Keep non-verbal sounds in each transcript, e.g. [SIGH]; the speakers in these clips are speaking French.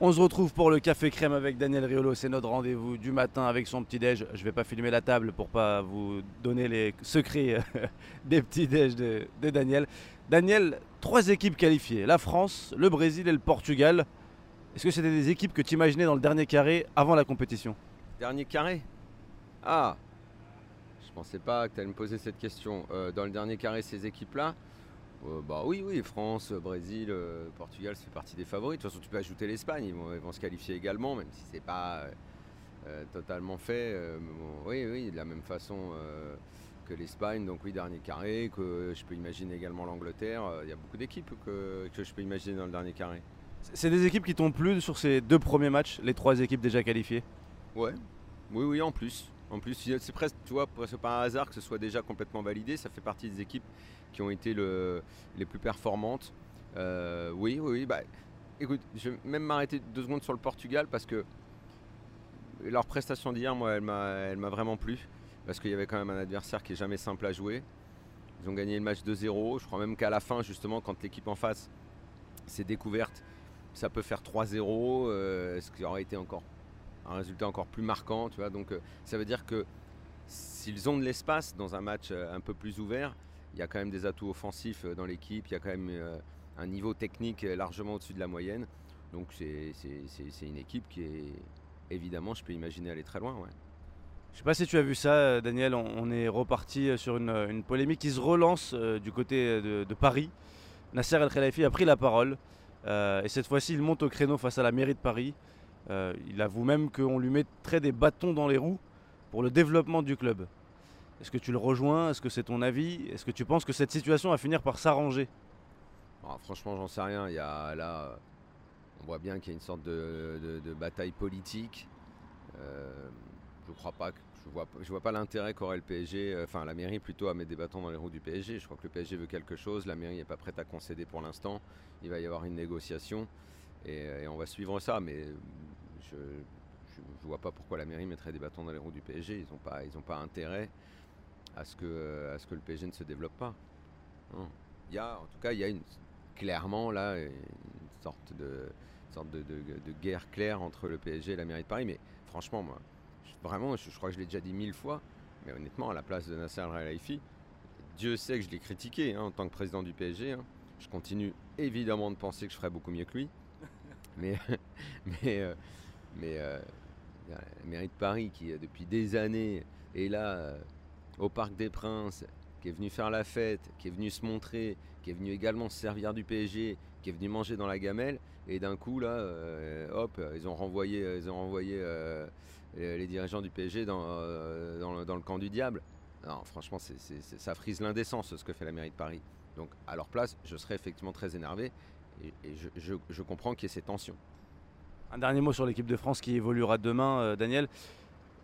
On se retrouve pour le café crème avec Daniel Riolo. C'est notre rendez-vous du matin avec son petit déj. Je vais pas filmer la table pour pas vous donner les secrets [LAUGHS] des petits déj de, Daniel. Daniel, trois équipes qualifiées la France, le Brésil et le Portugal. Est-ce que c'était des équipes que tu imaginais dans le dernier carré avant la compétition? Dernier carré? Ah Je pensais pas que tu allais me poser cette question. Euh, dans le dernier carré, ces équipes-là euh, bah oui, oui, France, Brésil, euh, Portugal, ça fait partie des favoris. De toute façon, tu peux ajouter l'Espagne, ils vont, ils vont se qualifier également, même si c'est pas euh, totalement fait. bon, oui, oui, de la même façon que l'Espagne, donc oui, dernier carré, que je peux imaginer également l'Angleterre. Il y a beaucoup d'équipes que, que je peux imaginer dans le dernier carré. C'est des équipes qui t'ont plu sur ces deux premiers matchs, les trois équipes déjà qualifiées? Ouais, oui, oui, en plus. En plus, c'est presque, tu vois, presque par hasard que ce soit déjà complètement validé. Ça fait partie des équipes qui ont été le- les plus performantes. Euh, oui, oui, oui. Bah, écoute, je vais même m'arrêter deux secondes sur le Portugal parce que leur prestation d'hier, moi, elle m'a, elle m'a vraiment plu. Parce qu'il y avait quand même un adversaire qui est jamais simple à jouer. Ils ont gagné le match 2-0. Je crois même qu'à la fin, justement, quand l'équipe en face s'est découverte, ça peut faire 3-0, euh, ce qui aurait été encore un résultat encore plus marquant. Tu vois, donc euh, ça veut dire que s'ils ont de l'espace dans un match euh, un peu plus ouvert, il y a quand même des atouts offensifs euh, dans l'équipe, il y a quand même un niveau technique largement au-dessus de la moyenne. Donc c'est une équipe qui est évidemment, je peux imaginer aller très loin. Ouais. Je sais pas si tu as vu ça, Daniel. On, est reparti sur une, une polémique qui se relance du côté de, Paris. Nasser El Khelaifi a pris la parole et cette fois-ci, il monte au créneau face à la mairie de Paris. Euh, il avoue même qu'on lui mettrait des bâtons dans les roues pour le développement du club. Est-ce que tu le rejoins? Est-ce que c'est ton avis? Est-ce que tu penses que cette situation va finir par s'arranger? Alors, franchement, j'en sais rien. On voit bien qu'il y a une sorte de, bataille politique. Euh, je crois pas, que- je vois, vois pas l'intérêt qu'aurait le PSG, euh, enfin la mairie plutôt à mettre des bâtons dans les roues du PSG. Je crois que le PSG veut quelque chose, la mairie n'est pas prête à concéder pour l'instant. Il va y avoir une négociation et, euh, et on va suivre ça. Mais je, je vois pas pourquoi la mairie mettrait des bâtons dans les roues du PSG. Ils n'ont pas, pas intérêt à ce que, à ce que le PSG ne se développe pas. Il y a, en tout cas, il y a une, clairement là une sorte de sorte de, de- guerre claire entre le PSG et la mairie de Paris. Mais franchement, moi, je- vraiment, je, crois que je l'ai déjà dit mille fois, mais honnêtement, à la place de Nasser El Khelaifi, Dieu sait que je l'ai critiqué hein, en tant que président du PSG. hein. Je continue évidemment de penser que je ferais beaucoup mieux que lui. Mais [LAUGHS] mais, euh, euh, la mairie de Paris qui, euh, depuis des années, est là au Parc des Princes, qui est venu faire la fête, qui est venu se montrer, qui est venu également se servir du PSG, qui est venu manger dans la gamelle, et d'un coup là, hop, ils ont renvoyé, ils ont renvoyé les dirigeants du PSG dans, le, camp du diable. Non, franchement, ça frise l'indécence ce que fait la mairie de Paris. Donc à leur place, je serais effectivement très énervé, et, et je, je- je comprends qu'il y ait ces tensions. Un dernier mot sur l'équipe de France qui évoluera demain, euh, Daniel.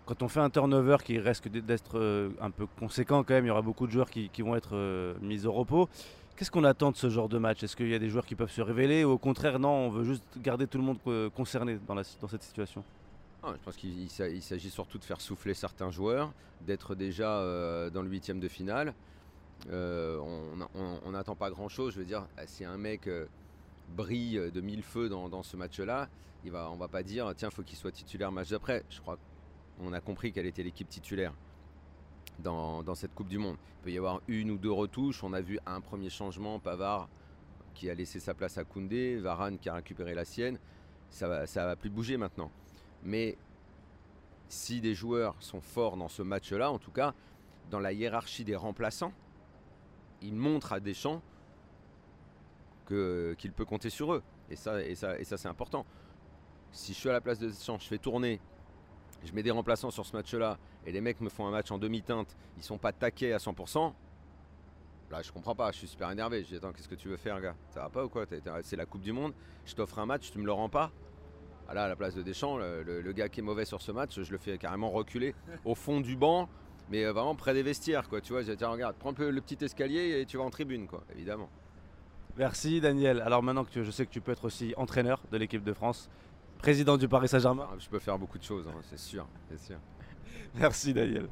Quand on fait un turnover qui risque d'être euh, un peu conséquent quand même, il y aura beaucoup de joueurs qui, qui vont être euh, mis au repos. Qu'est-ce qu'on attend de ce genre de match? Est-ce qu'il y a des joueurs qui peuvent se révéler ou au contraire, non, on veut juste garder tout le monde concerné dans, la, dans cette situation? Ah, je pense qu'il il s'a- il s'agit surtout de faire souffler certains joueurs, d'être déjà dans le huitième de finale. Euh, on n'attend pas grand-chose. Je veux dire, si un mec brille de mille feux dans, ce match-là, il va, on va pas dire tiens, faut qu'il soit titulaire match d'après. Je crois qu'on a compris quelle était l'équipe titulaire dans, cette Coupe du Monde. Il peut y avoir une ou deux retouches. On a vu un premier changement, Pavard qui a laissé sa place à Koundé, Varane qui a récupéré la sienne. Ça va, ça va plus bouger maintenant. Mais si des joueurs sont forts dans ce match-là, en tout cas, dans la hiérarchie des remplaçants, il montre à Deschamps que- qu'il peut compter sur eux. Et ça, et ça, c'est important. Si je suis à la place de Deschamps, je fais tourner, je mets des remplaçants sur ce match-là, et les mecs me font un match en demi-teinte, ils sont pas taqués à 100%, là je comprends pas, je suis super énervé. Je dis attends, qu'est-ce que tu veux faire, gars? Ça va pas ou quoi? C'est la Coupe du Monde, je t'offre un match, tu me le rends pas? Ah là, à la place de Deschamps, le gars qui est mauvais sur ce match, je le fais carrément reculer au fond du banc, mais euh, vraiment près des vestiaires, quoi. Tu vois, je dis, tiens, regarde, prends le, le petit escalier et tu vas en tribune, quoi, évidemment. Merci Daniel. Alors maintenant que tu- je sais que tu peux être aussi entraîneur de l'équipe de France, président du Paris Saint-Germain. Ah, Je peux faire beaucoup de choses, hein, c'est sûr, c'est sûr. Merci Daniel.